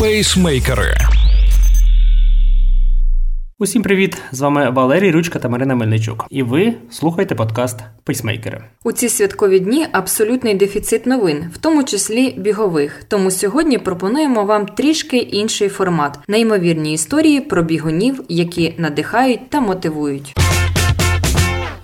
Пейсмейкери. Усім привіт! З вами Валерій Ручка та Марина Мельничук. І ви слухаєте подкаст Пейсмейкери. У ці святкові дні абсолютний дефіцит новин, в тому числі бігових. Тому сьогодні пропонуємо вам трішки інший формат, неймовірні історії про бігунів, які надихають та мотивують.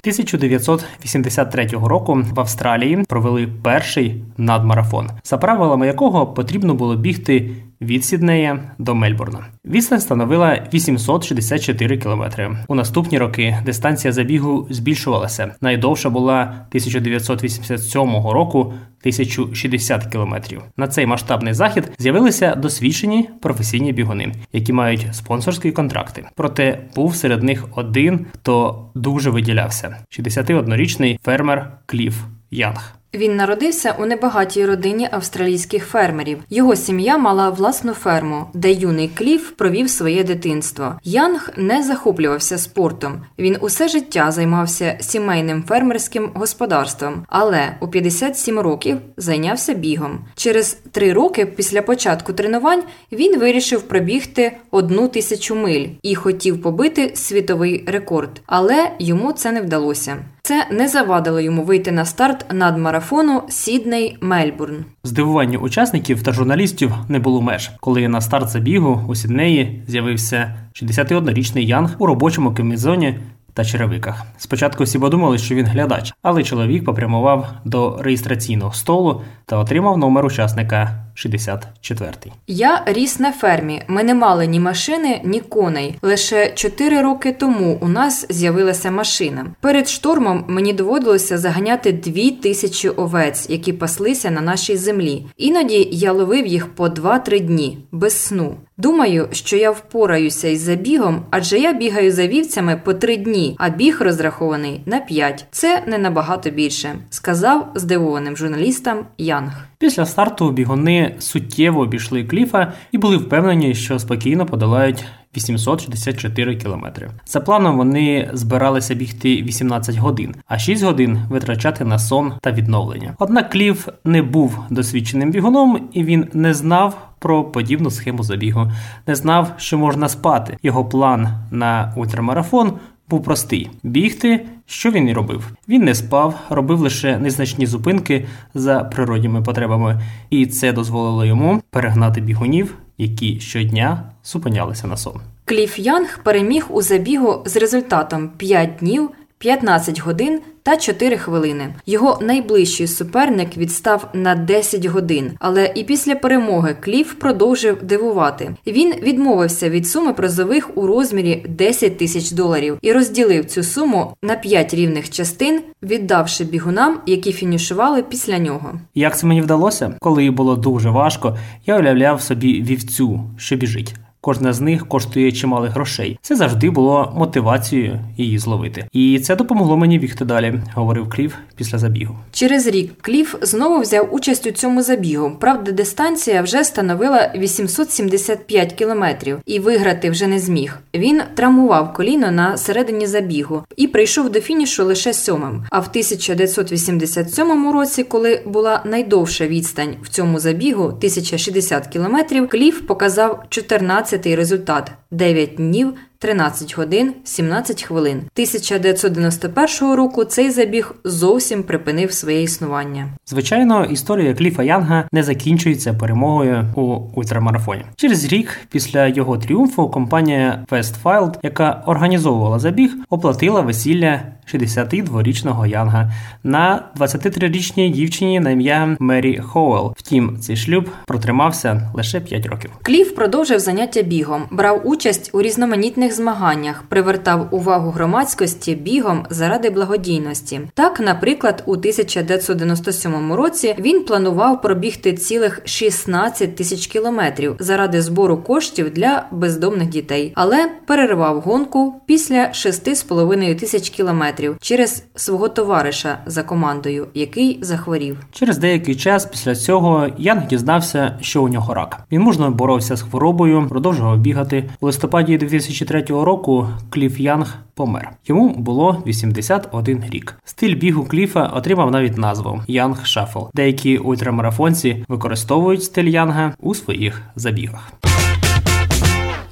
1983 року в Австралії провели перший надмарафон, за правилами якого потрібно було бігти від Сіднея до Мельбурна. Відстань становила 864 кілометри. У наступні роки дистанція забігу збільшувалася. Найдовша була 1987 року 1060 кілометрів. На цей масштабний захід з'явилися досвідчені професійні бігуни, які мають спонсорські контракти. Проте був серед них один, хто дуже виділявся: – 61-річний фермер Кліф Янг. Він народився у небагатій родині австралійських фермерів. Його сім'я мала власну ферму, де юний Кліф провів своє дитинство. Янг не захоплювався спортом. Він усе життя займався сімейним фермерським господарством, але у 57 років зайнявся бігом. Через три роки після початку тренувань він вирішив пробігти одну тисячу миль і хотів побити світовий рекорд, але йому це не вдалося. Це не завадило йому вийти на старт надмарафону Сідней Мельбурн. Здивуванню учасників та журналістів не було меж, коли на старт забігу у Сіднеї з'явився 61-річний Янг у робочому комізоні та черевиках. Спочатку всі подумали, що він глядач, але чоловік попрямував до реєстраційного столу та отримав номер учасника 64-й. Я ріс на фермі. Ми не мали ні машини, ні коней. Лише чотири роки тому у нас з'явилася машина. Перед штормом мені доводилося заганяти дві тисячі овець, які паслися на нашій землі. Іноді я ловив їх по 2-3 дні без сну. Думаю, що я впораюся із забігом, адже я бігаю за вівцями по три дні, а біг розрахований на п'ять. Це не набагато більше, сказав здивованим журналістам Янг. Після старту бігуни суттєво обійшли кліфа і були впевнені, що спокійно подолають 864 кілометри. За планом вони збиралися бігти 18 годин, а 6 годин витрачати на сон та відновлення. Однак Кліф не був досвідченим бігуном і він не знав про подібну схему забігу, не знав, що можна спати. Його план на ультрамарафон був простий: бігти. Що він і робив? Він не спав, робив лише незначні зупинки за природніми потребами, і це дозволило йому перегнати бігунів, які щодня зупинялися на сон. Кліф Янг переміг у забігу з результатом 5 днів, 15 годин та 4 хвилини. Його найближчий суперник відстав на 10 годин, але і після перемоги Кліф продовжив дивувати. Він відмовився від суми призових у розмірі 10 тисяч доларів і розділив цю суму на 5 рівних частин, віддавши бігунам, які фінішували після нього. Як це мені вдалося? Коли було дуже важко, я уявляв собі вівцю, що біжить. Кожна з них коштує чималих грошей. Це завжди було мотивацією її зловити. І це допомогло мені бігти далі, говорив Кліф після забігу. Через рік Кліф знову взяв участь у цьому забігу. Правда, дистанція вже становила 875 кілометрів, і виграти вже не зміг. Він травмував коліно на середині забігу і прийшов до фінішу лише сьомим. А в 1987 році, коли була найдовша відстань в цьому забігу 1060 кілометрів, Кліф показав 14 12 результат. 9 днів 13 годин 17 хвилин. 1991 року цей забіг зовсім припинив своє існування. Звичайно, історія Кліфа Янга не закінчується перемогою у ультрамарафоні. Через рік після його тріумфу компанія Westfield, яка організовувала забіг, оплатила весілля 62-річного Янга на 23-річній дівчині на ім'я Мері Хоуел. Втім, цей шлюб протримався лише 5 років. Кліф продовжив заняття бігом, брав участь у різноманітних змаганнях привертав увагу громадськості бігом заради благодійності. Так, наприклад, у 1997 році він планував пробігти цілих 16 тисяч кілометрів заради збору коштів для бездомних дітей, але перервав гонку після 6,5 тисяч кілометрів через свого товариша за командою, який захворів. Через деякий час після цього Янг дізнався, що у нього рак. Він мужно боровся з хворобою, продовжував бігати у листопаді 2003 2003 року Кліф Янг помер. Йому було 81 рік. Стиль бігу Кліфа отримав навіть назву Young Shuffle. Деякі ультрамарафонці використовують стиль Янга у своїх забігах.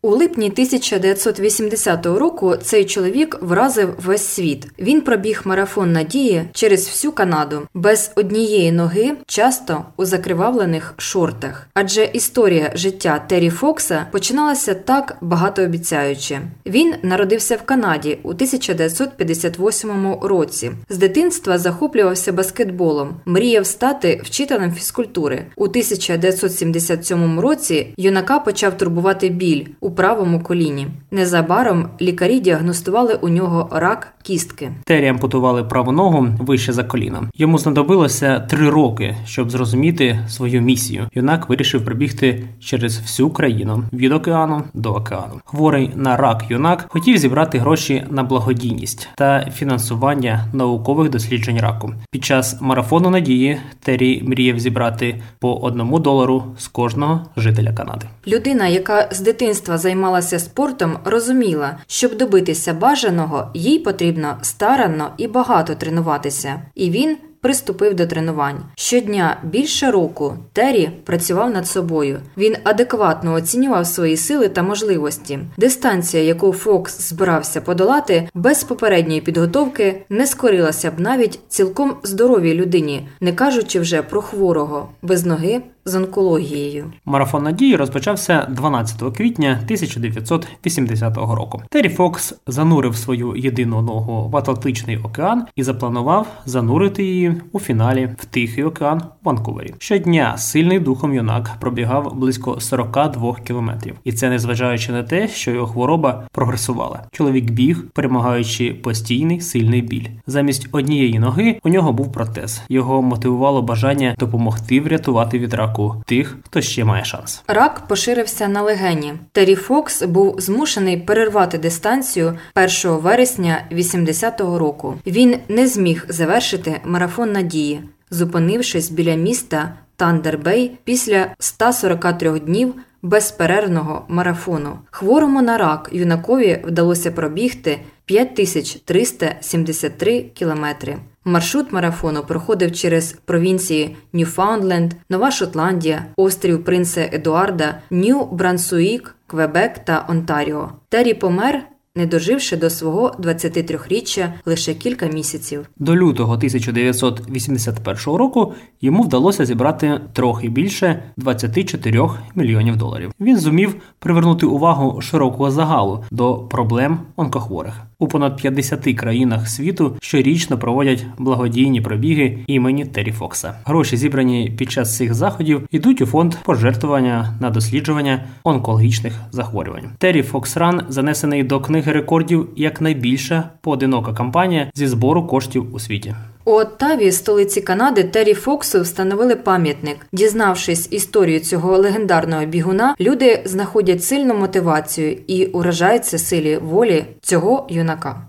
У липні 1980 року цей чоловік вразив весь світ. Він пробіг марафон надії через всю Канаду без однієї ноги, часто у закривавлених шортах. Адже історія життя Террі Фокса починалася так багатообіцяюче. Він народився в Канаді у 1958 році. З дитинства захоплювався баскетболом, мріяв стати вчителем фізкультури. У 1977 році юнака почав турбувати біль. у правому коліні. Незабаром лікарі діагностували у нього рак кістки. Тері ампутували праву ногу вище за коліном. Йому знадобилося три роки, щоб зрозуміти свою місію. Юнак вирішив прибігти через всю країну від океану до океану. Хворий на рак юнак хотів зібрати гроші на благодійність та фінансування наукових досліджень раку. Під час марафону надії Террі мріяв зібрати по одному долару з кожного жителя Канади. Людина, яка з дитинства займалася спортом, розуміла, щоб добитися бажаного, їй потрібно старанно і багато тренуватися, і він. Приступив до тренувань щодня більше року. Террі працював над собою. Він адекватно оцінював свої сили та можливості. Дистанція, яку Фокс збирався подолати, без попередньої підготовки не скорилася б навіть цілком здоровій людині, не кажучи вже про хворого без ноги з онкологією. Марафон надії розпочався 12 квітня 1980 року. Террі Фокс занурив свою єдину ногу в Атлантичний океан і запланував занурити її у фіналі в Тихий океан в Ванкувері. Щодня сильний духом юнак пробігав близько 42 кілометрів, і це незважаючи на те, що його хвороба прогресувала. Чоловік біг, перемагаючи постійний сильний біль. Замість однієї ноги у нього був протез. Його мотивувало бажання допомогти врятувати від раку тих, хто ще має шанс. Рак поширився на легені. Террі Фокс був змушений перервати дистанцію 1 вересня 80-го року. Він не зміг завершити марафон надії, зупинившись біля міста Тандербей після 143 днів. Безперервного марафону хворому на рак юнакові вдалося пробігти 5373 кілометри. Маршрут марафону проходив через провінції Ньюфаундленд, Нова Шотландія, острів Принца Едуарда, Нью Брансуїк, Квебек та Онтаріо. Террі помер не доживши до свого 23-річчя лише кілька місяців. До лютого 1981 року йому вдалося зібрати трохи більше 24 мільйонів доларів. Він зумів привернути увагу широкого загалу до проблем онкохворих. У понад 50 країнах світу щорічно проводять благодійні пробіги імені Террі Фокса. Гроші, зібрані під час цих заходів, йдуть у фонд пожертвування на досліджування онкологічних захворювань. Террі Фокс Ран занесений до книги рекордів як найбільша поодинока кампанія зі збору коштів у світі. У Оттаві, столиці Канади, Террі Фоксу встановили пам'ятник. Дізнавшись історію цього легендарного бігуна, люди знаходять сильну мотивацію і уражаються силі волі цього юнака.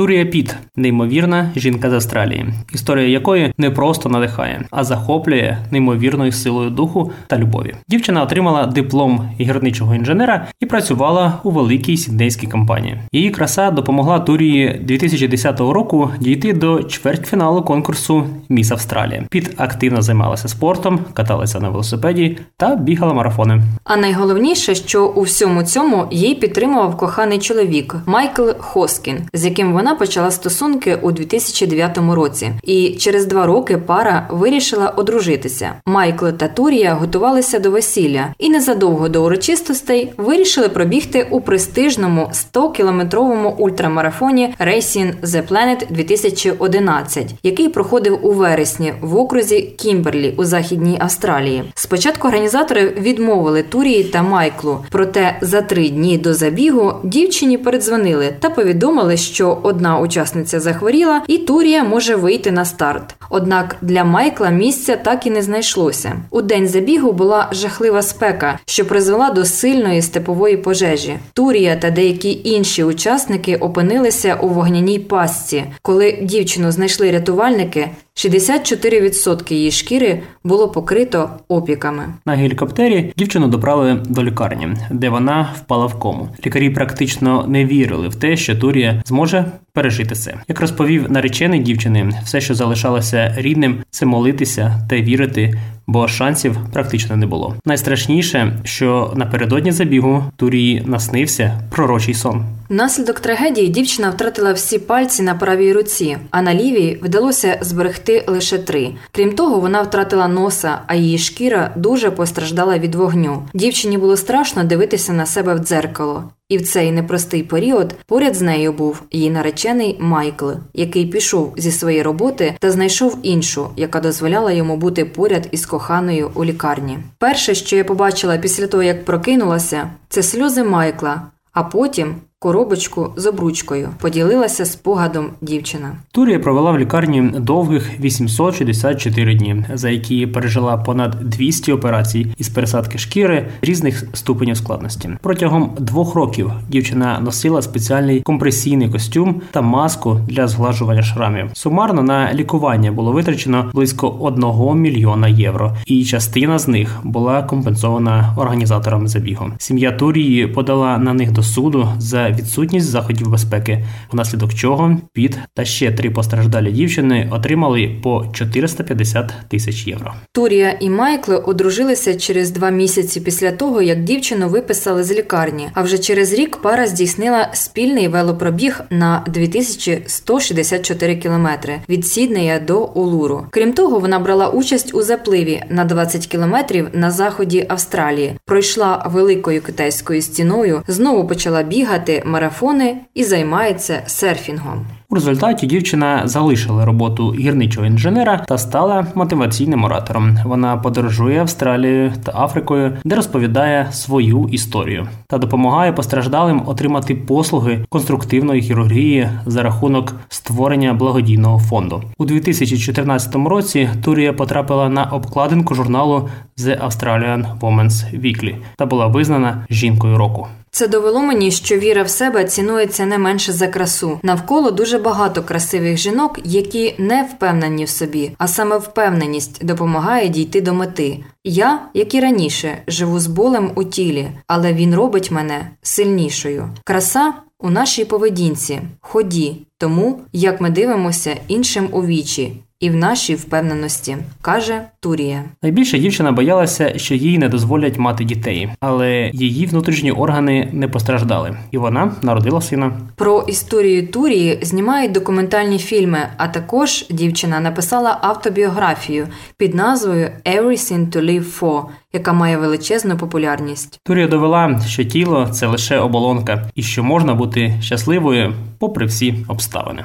Турія Піт неймовірна жінка з Австралії, історія якої не просто надихає, а захоплює неймовірною силою духу та любові. Дівчина отримала диплом гірничого інженера і працювала у великій сіднейській компанії. Її краса допомогла Турії 2010 року дійти до чвертьфіналу конкурсу Міс Австралія. Піт активно займалася спортом, каталася на велосипеді та бігала марафони. А найголовніше, що у всьому цьому її підтримував коханий чоловік Майкл Хоскін, з яким вона вона почала стосунки у 2009 році, і через два роки пара вирішила одружитися. Майкл та Турія готувалися до весілля і незадовго до урочистостей вирішили пробігти у престижному 100-кілометровому ультрамарафоні Racing the Planet 2011, який проходив у вересні в окрузі Кімберлі у західній Австралії. Спочатку організатори відмовили Турії та Майклу, проте за три дні до забігу дівчині передзвонили та повідомили, що одна учасниця захворіла, і Турія може вийти на старт. Однак для Майкла місця так і не знайшлося. У день забігу була жахлива спека, що призвела до сильної степової пожежі. Турія та деякі інші учасники опинилися у вогняній пастці. Коли дівчину знайшли рятувальники, 64% її шкіри було покрито опіками. На гелікоптері дівчину доправили до лікарні, де вона впала в кому. Лікарі практично не вірили в те, що Турія зможе пережити це. Як розповів наречений дівчини, все, що залишалося рідним, це молитися та вірити, бо шансів практично не було. Найстрашніше, що напередодні забігу Турії наснився пророчий сон. Внаслідок трагедії дівчина втратила всі пальці на правій руці, а на лівій вдалося зберегти лише три. Крім того, вона втратила носа, а її шкіра дуже постраждала від вогню. Дівчині було страшно дивитися на себе в дзеркало. І в цей непростий період поряд з нею був її наречений Майкл, який пішов зі своєї роботи та знайшов іншу, яка дозволяла йому бути поряд із коханою у лікарні. Перше, що я побачила після того, як прокинулася, це сльози Майкла, а потім коробочку з обручкою. Поділилася спогадом дівчина. Турія провела в лікарні довгих 864 дні, за які пережила понад 200 операцій із пересадки шкіри різних ступенів складності. Протягом двох років дівчина носила спеціальний компресійний костюм та маску для зглажування шрамів. Сумарно на лікування було витрачено близько 1 мільйона євро, і частина з них була компенсована організаторам забігу. Сім'я Турії подала на них до суду за відсутність заходів безпеки, внаслідок чого Піт та ще три постраждалі дівчини отримали по 450 тисяч євро. Турія і Майкл одружилися через два місяці після того, як дівчину виписали з лікарні. А вже через рік пара здійснила спільний велопробіг на 2164 кілометри від Сіднея до Улуру. Крім того, вона брала участь у запливі на 20 кілометрів на заході Австралії, пройшла великою китайською стіною, знову почала бігати марафони і займається серфінгом. У результаті дівчина залишила роботу гірничого інженера та стала мотиваційним оратором. Вона подорожує Австралією та Африкою, де розповідає свою історію та допомагає постраждалим отримати послуги конструктивної хірургії за рахунок створення благодійного фонду. У 2014 році Турія потрапила на обкладинку журналу The Australian Women's Weekly та була визнана жінкою року. Це довело мені, що віра в себе цінується не менше за красу. Навколо дуже багато красивих жінок, які не впевнені в собі, а саме впевненість допомагає дійти до мети. Я, як і раніше, живу з болем у тілі, але він робить мене сильнішою. Краса у нашій поведінці, ході, тому як ми дивимося іншим у вічі і в нашій впевненості, каже Турія. Найбільше дівчина боялася, що їй не дозволять мати дітей, але її внутрішні органи не постраждали, і вона народила сина. Про історію Турії знімають документальні фільми. А також дівчина написала автобіографію під назвою «Everything to live for», яка має величезну популярність. Турія довела, що тіло це лише оболонка, і що можна бути щасливою попри всі обставини.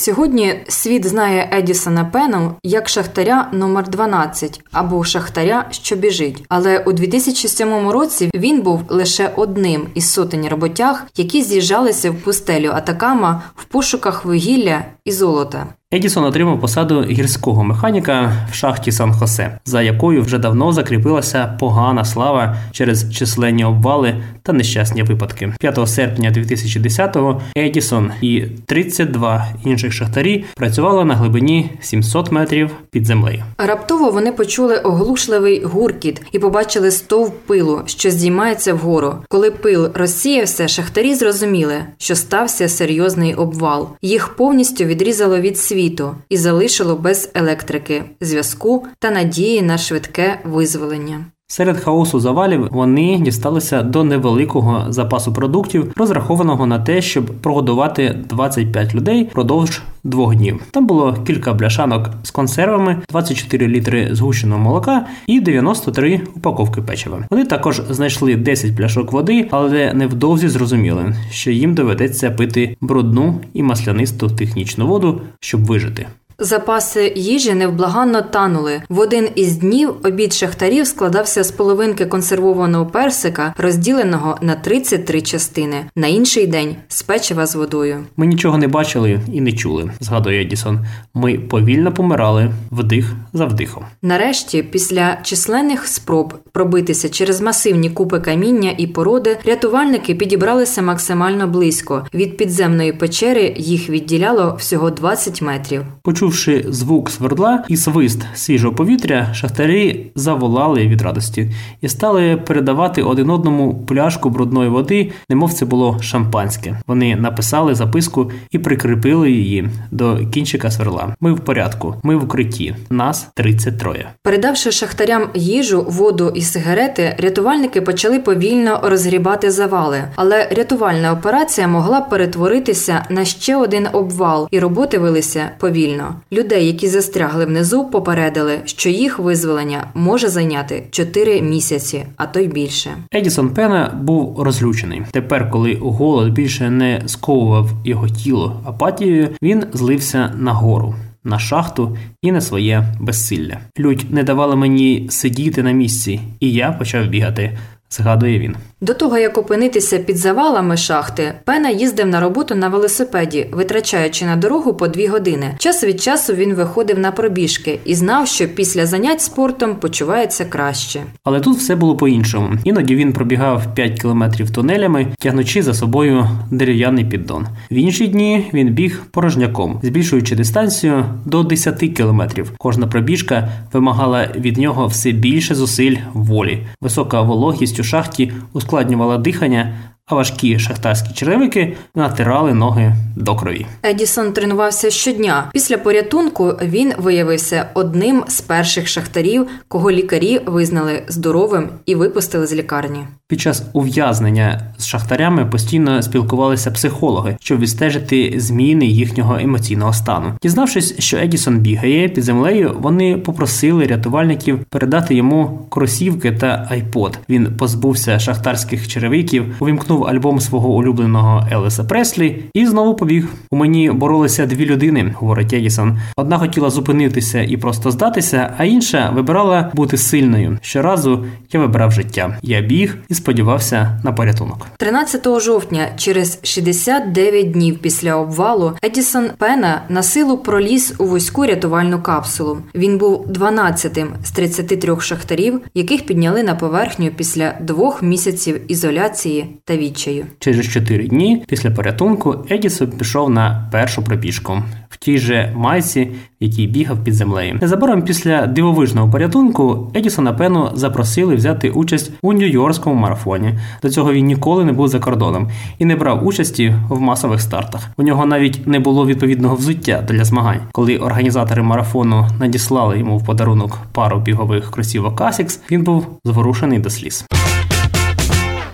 Сьогодні світ знає Едісона Пену як шахтаря номер 12 або шахтаря, що біжить. Але у 2007 році він був лише одним із сотень роботяг, які з'їжджалися в пустелю Атакама в пошуках вугілля і золота. Едісон отримав посаду гірського механіка в шахті Сан-Хосе, за якою вже давно закріпилася погана слава через численні обвали та нещасні випадки. 5 серпня 2010-го Едісон і 32 інших шахтарі працювали на глибині 700 метрів під землею. Раптово вони почули оглушливий гуркіт і побачили стовп пилу, що здіймається вгору. Коли пил розсіявся, шахтарі зрозуміли, що стався серйозний обвал. Їх повністю відрізало від світу світу і залишило без електрики, зв'язку та надії на швидке визволення. Серед хаосу завалів вони дісталися до невеликого запасу продуктів, розрахованого на те, щоб прогодувати 25 людей впродовж двох днів. Там було кілька бляшанок з консервами, 24 літри згущеного молока і 93 упаковки печива. Вони також знайшли 10 пляшок води, але невдовзі зрозуміли, що їм доведеться пити брудну і маслянисту технічну воду, щоб вижити. Запаси їжі невблаганно танули. В один із днів обід шахтарів складався з половинки консервованого персика, розділеного на 33 частини. На інший день з печива з водою. Ми нічого не бачили і не чули, згадує Едісон. Ми повільно помирали вдих за вдихом. Нарешті, після численних спроб пробитися через масивні купи каміння і породи, рятувальники підібралися максимально близько. Від підземної печери їх відділяло всього 20 метрів. Почув Почувши звук свердла і свист свіжого повітря, шахтарі заволали від радості і стали передавати один одному пляшку брудної води, немов це було шампанське. Вони написали записку і прикріпили її до кінчика сверла. Ми в порядку, ми в укритті. Нас 33. Передавши шахтарям їжу, воду і сигарети, рятувальники почали повільно розгрібати завали, але рятувальна операція могла перетворитися на ще один обвал, і роботи велися повільно. Людей, які застрягли внизу, попередили, що їх визволення може зайняти 4 місяці, а то й більше. Едісон Пена був розлючений. Тепер, коли голод більше не сковував його тіло апатією, він злився на гору. На шахту і на своє безсилля. Лють не давала мені сидіти на місці, і я почав бігати згадує він. До того як опинитися під завалами шахти, Пена їздив на роботу на велосипеді, витрачаючи на дорогу по дві години. Час від часу він виходив на пробіжки і знав, що після занять спортом почувається краще. Але тут все було по-іншому. Іноді він пробігав 5 кілометрів тунелями, тягнучи за собою дерев'яний піддон. В інші дні він біг порожняком, збільшуючи дистанцію до 10 кілометрів. Кожна пробіжка вимагала від нього все більше зусиль волі, висока вологість у шахті ускладнювала дихання, а важкі шахтарські черевики натирали ноги до крові. Едісон тренувався щодня. Після порятунку він виявився одним з перших шахтарів, кого лікарі визнали здоровим і випустили з лікарні. Під час ув'язнення з шахтарями постійно спілкувалися психологи, щоб відстежити зміни їхнього емоційного стану. Дізнавшись, що Едісон бігає під землею, вони попросили рятувальників передати йому кросівки та айпод. Він позбувся шахтарських черевиків, увімкнув альбом свого улюбленого Елеса Преслі і знову побіг. У мені боролися дві людини, говорить Едісон. Одна хотіла зупинитися і просто здатися, а інша вибирала бути сильною. Щоразу я вибирав життя. Я біг і сподівався на порятунок. 13 жовтня, через 69 днів після обвалу, Едісон Пена на силу проліз у вузьку рятувальну капсулу. Він був 12-тим з 33 шахтарів, яких підняли на поверхню після двох місяців ізоляції та відчаю. Через 4 дні після порятунку Едісон пішов на першу пробіжку в тій же майці, який бігав під землею. Незабаром після дивовижного порятунку Едісона Пену запросили взяти участь у Нью-Йоркському марафоні. До цього він ніколи не був за кордоном і не брав участі в масових стартах. У нього навіть не було відповідного взуття для змагань. Коли організатори марафону надіслали йому в подарунок пару бігових кросівок Asics, він був зворушений до сліз.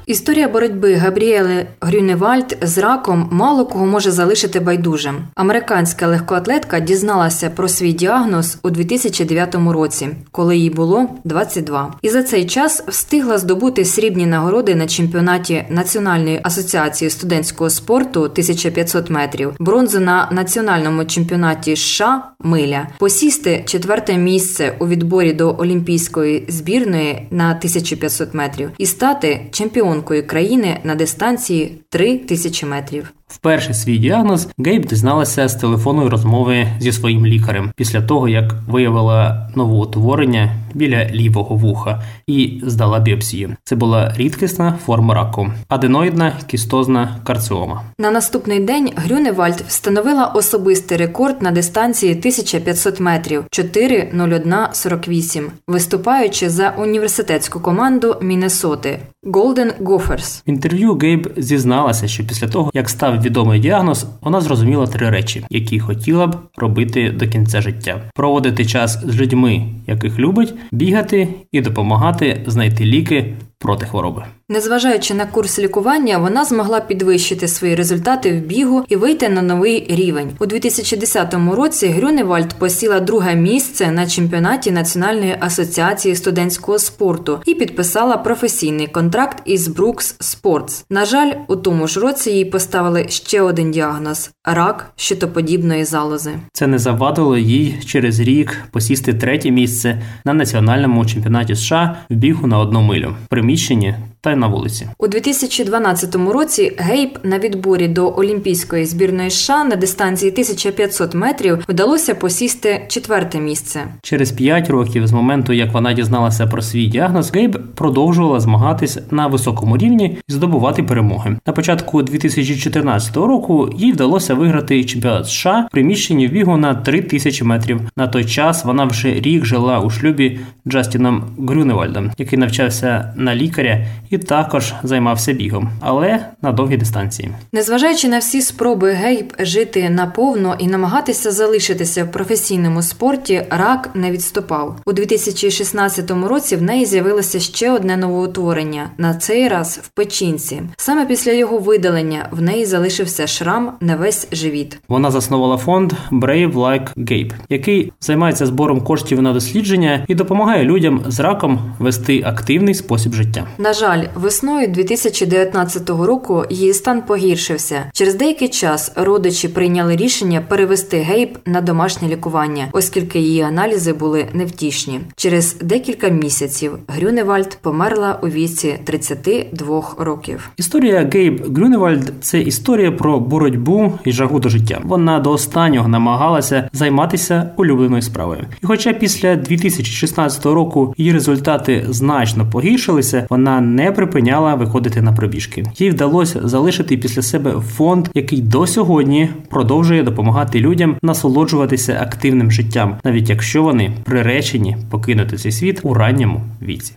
Історія боротьби Габріели Грюневальд з раком мало кого може залишити байдужим. Американська легкоатлетка дізналася про свій діагноз у 2009 році, коли їй було 22. І за цей час встигла здобути срібні нагороди на чемпіонаті Національної асоціації студентського спорту 1500 метрів, бронзу на національному чемпіонаті США Миля, посісти четверте місце у відборі до олімпійської збірної на 1500 метрів і стати чемпіоном чемпіонкою країни на дистанції 3 тисячі метрів. Вперше свій діагноз Гейб дізналася з телефонної розмови зі своїм лікарем після того, як виявила новоутворення біля лівого вуха і здала біопсію. Це була рідкісна форма раку, аденоїдна кістозна карціома. На наступний день Грюневальд встановила особистий рекорд на дистанції 1500 метрів 4.01.48, виступаючи за університетську команду Міннесоти Golden Gophers. В інтерв'ю Гейб зізналася, що після того, як став відомий діагноз, вона зрозуміла три речі, які хотіла б робити до кінця життя: проводити час з людьми, яких любить, бігати і допомагати знайти ліки проти хвороби. Незважаючи на курс лікування, вона змогла підвищити свої результати в бігу і вийти на новий рівень у 2010 році. Грюневальд посіла друге місце на чемпіонаті Національної асоціації студентського спорту і підписала професійний контракт із Brooks Sports. На жаль, у тому ж році їй поставили ще один діагноз рак щитоподібної залози. Це не завадило їй через рік посісти третє місце на національному чемпіонаті США в бігу на одну милю приміщенні та й на вулиці. У 2012 році Гейб на відборі до Олімпійської збірної США на дистанції 1500 метрів вдалося посісти четверте місце. Через 5 років з моменту, як вона дізналася про свій діагноз, Гейб продовжувала змагатись на високому рівні і здобувати перемоги. На початку 2014 року їй вдалося виграти чемпіонат США в приміщенні в бігу на 3000 метрів. На той час вона вже рік жила у шлюбі Джастіном Грюневальдом, який навчався на лікаря і також займався бігом, але на довгі дистанції. Незважаючи на всі спроби Гейб жити наповно і намагатися залишитися в професійному спорті, рак не відступав у 2016 році. В неї з'явилося ще одне новоутворення на цей раз в печінці. Саме після його видалення в неї залишився шрам на весь живіт. Вона заснувала фонд Brave Like Gabe, який займається збором коштів на дослідження і допомагає людям з раком вести активний спосіб життя. На жаль, весною 2019 року її стан погіршився. Через деякий час родичі прийняли рішення перевести гейб на домашнє лікування, оскільки її аналізи були невтішні. Через декілька місяців Грюневальд померла у віці 32 років. Історія Гейб Грюневальд це історія про боротьбу і жагу до життя. Вона до останнього намагалася займатися улюбленою справою. І, хоча після 2016 року її результати значно погіршилися, вона не припиняла виходити на пробіжки. Їй вдалося залишити після себе фонд, який до сьогодні продовжує допомагати людям насолоджуватися активним життям, навіть якщо вони приречені покинути цей світ у ранньому віці.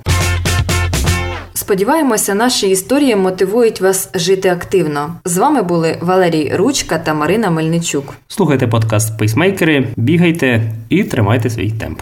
Сподіваємося, наші історії мотивують вас жити активно. З вами були Валерій Ручка та Марина Мельничук. Слухайте подкаст Пейсмейкери, бігайте і тримайте свій темп.